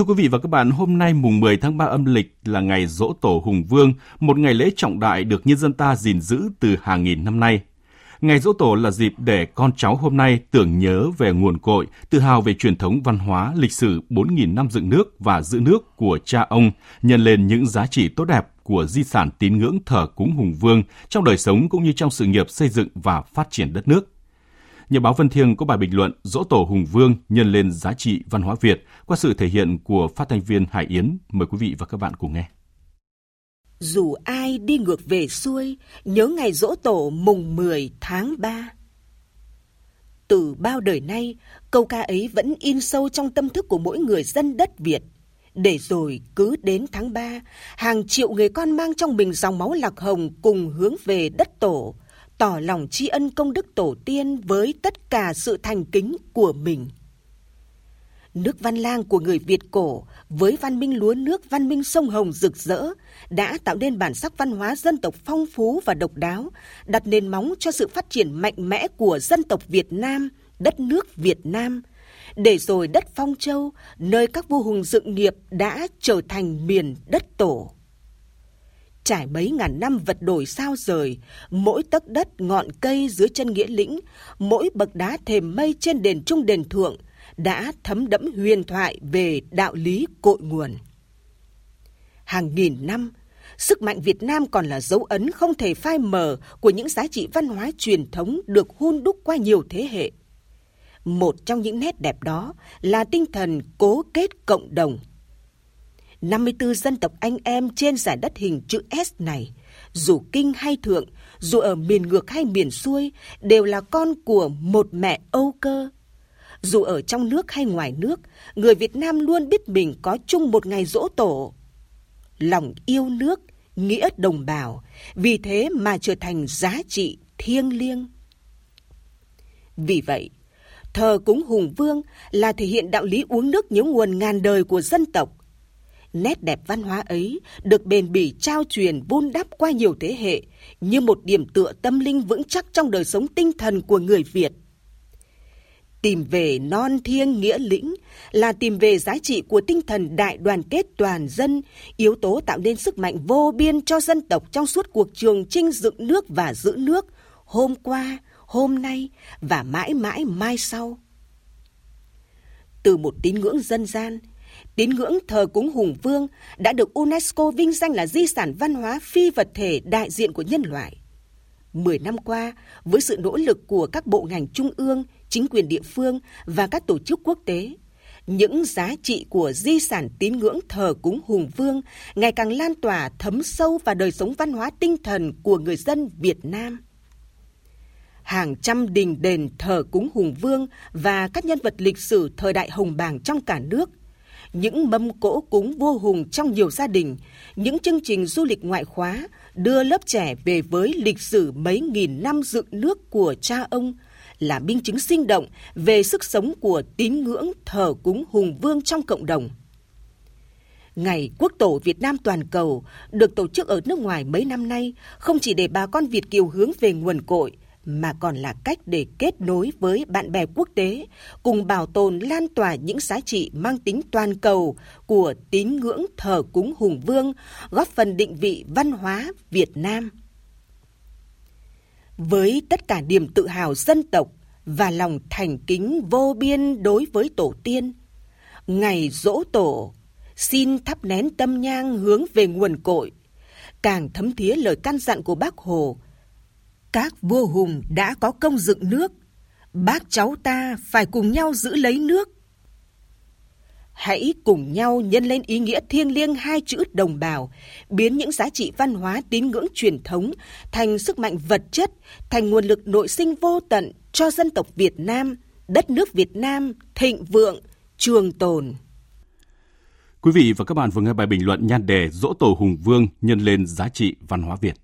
Thưa quý vị và các bạn, hôm nay mùng 10 tháng 3 âm lịch là ngày dỗ tổ Hùng Vương, một ngày lễ trọng đại được nhân dân ta gìn giữ từ hàng nghìn năm nay. Ngày dỗ tổ là dịp để con cháu hôm nay tưởng nhớ về nguồn cội, tự hào về truyền thống văn hóa, lịch sử 4.000 năm dựng nước và giữ nước của cha ông, nhân lên những giá trị tốt đẹp của di sản tín ngưỡng thờ cúng Hùng Vương trong đời sống cũng như trong sự nghiệp xây dựng và phát triển đất nước. Nhà báo Vân Thiêng có bài bình luận dỗ tổ Hùng Vương nhân lên giá trị văn hóa Việt qua sự thể hiện của phát thanh viên Hải Yến. Mời quý vị và các bạn cùng nghe. Dù ai đi ngược về xuôi, nhớ ngày dỗ tổ mùng 10 tháng 3. Từ bao đời nay, câu ca ấy vẫn in sâu trong tâm thức của mỗi người dân đất Việt. Để rồi cứ đến tháng 3, hàng triệu người con mang trong mình dòng máu lạc hồng cùng hướng về đất tổ, tỏ lòng tri ân công đức tổ tiên với tất cả sự thành kính của mình. Nước Văn Lang của người Việt cổ với văn minh lúa nước văn minh sông Hồng rực rỡ đã tạo nên bản sắc văn hóa dân tộc phong phú và độc đáo, đặt nền móng cho sự phát triển mạnh mẽ của dân tộc Việt Nam, đất nước Việt Nam. Để rồi đất Phong Châu, nơi các vua hùng dựng nghiệp đã trở thành miền đất tổ. Trải mấy ngàn năm vật đổi sao rời, mỗi tấc đất ngọn cây dưới chân nghĩa lĩnh, mỗi bậc đá thềm mây trên đền trung đền thượng – đã thấm đẫm huyền thoại về đạo lý cội nguồn. Hàng nghìn năm, sức mạnh Việt Nam còn là dấu ấn không thể phai mờ của những giá trị văn hóa truyền thống được hun đúc qua nhiều thế hệ. Một trong những nét đẹp đó là tinh thần cố kết cộng đồng. 54 dân tộc anh em trên giải đất hình chữ S này, dù kinh hay thượng, dù ở miền ngược hay miền xuôi, đều là con của một mẹ Âu cơ, dù ở trong nước hay ngoài nước, người Việt Nam luôn biết mình có chung một ngày dỗ tổ. Lòng yêu nước, nghĩa đồng bào, vì thế mà trở thành giá trị thiêng liêng. Vì vậy, thờ cúng hùng vương là thể hiện đạo lý uống nước nhớ nguồn ngàn đời của dân tộc. Nét đẹp văn hóa ấy được bền bỉ trao truyền vun đắp qua nhiều thế hệ như một điểm tựa tâm linh vững chắc trong đời sống tinh thần của người Việt tìm về non thiêng nghĩa lĩnh là tìm về giá trị của tinh thần đại đoàn kết toàn dân, yếu tố tạo nên sức mạnh vô biên cho dân tộc trong suốt cuộc trường chinh dựng nước và giữ nước hôm qua, hôm nay và mãi mãi mai sau. Từ một tín ngưỡng dân gian, tín ngưỡng thờ cúng hùng vương đã được UNESCO vinh danh là di sản văn hóa phi vật thể đại diện của nhân loại. Mười năm qua, với sự nỗ lực của các bộ ngành trung ương, chính quyền địa phương và các tổ chức quốc tế, những giá trị của di sản tín ngưỡng thờ cúng hùng vương ngày càng lan tỏa thấm sâu vào đời sống văn hóa tinh thần của người dân Việt Nam. Hàng trăm đình đền thờ cúng hùng vương và các nhân vật lịch sử thời đại hồng bàng trong cả nước những mâm cỗ cúng vua hùng trong nhiều gia đình, những chương trình du lịch ngoại khóa đưa lớp trẻ về với lịch sử mấy nghìn năm dựng nước của cha ông là minh chứng sinh động về sức sống của tín ngưỡng thờ cúng hùng vương trong cộng đồng. Ngày Quốc tổ Việt Nam toàn cầu được tổ chức ở nước ngoài mấy năm nay không chỉ để bà con Việt Kiều hướng về nguồn cội mà còn là cách để kết nối với bạn bè quốc tế, cùng bảo tồn lan tỏa những giá trị mang tính toàn cầu của tín ngưỡng thờ cúng hùng vương, góp phần định vị văn hóa Việt Nam. Với tất cả niềm tự hào dân tộc và lòng thành kính vô biên đối với tổ tiên, ngày dỗ tổ, xin thắp nén tâm nhang hướng về nguồn cội, càng thấm thía lời căn dặn của bác Hồ – các vua hùng đã có công dựng nước, bác cháu ta phải cùng nhau giữ lấy nước. Hãy cùng nhau nhân lên ý nghĩa thiêng liêng hai chữ đồng bào, biến những giá trị văn hóa tín ngưỡng truyền thống thành sức mạnh vật chất, thành nguồn lực nội sinh vô tận cho dân tộc Việt Nam, đất nước Việt Nam thịnh vượng, trường tồn. Quý vị và các bạn vừa nghe bài bình luận nhan đề Dỗ tổ Hùng Vương nhân lên giá trị văn hóa Việt.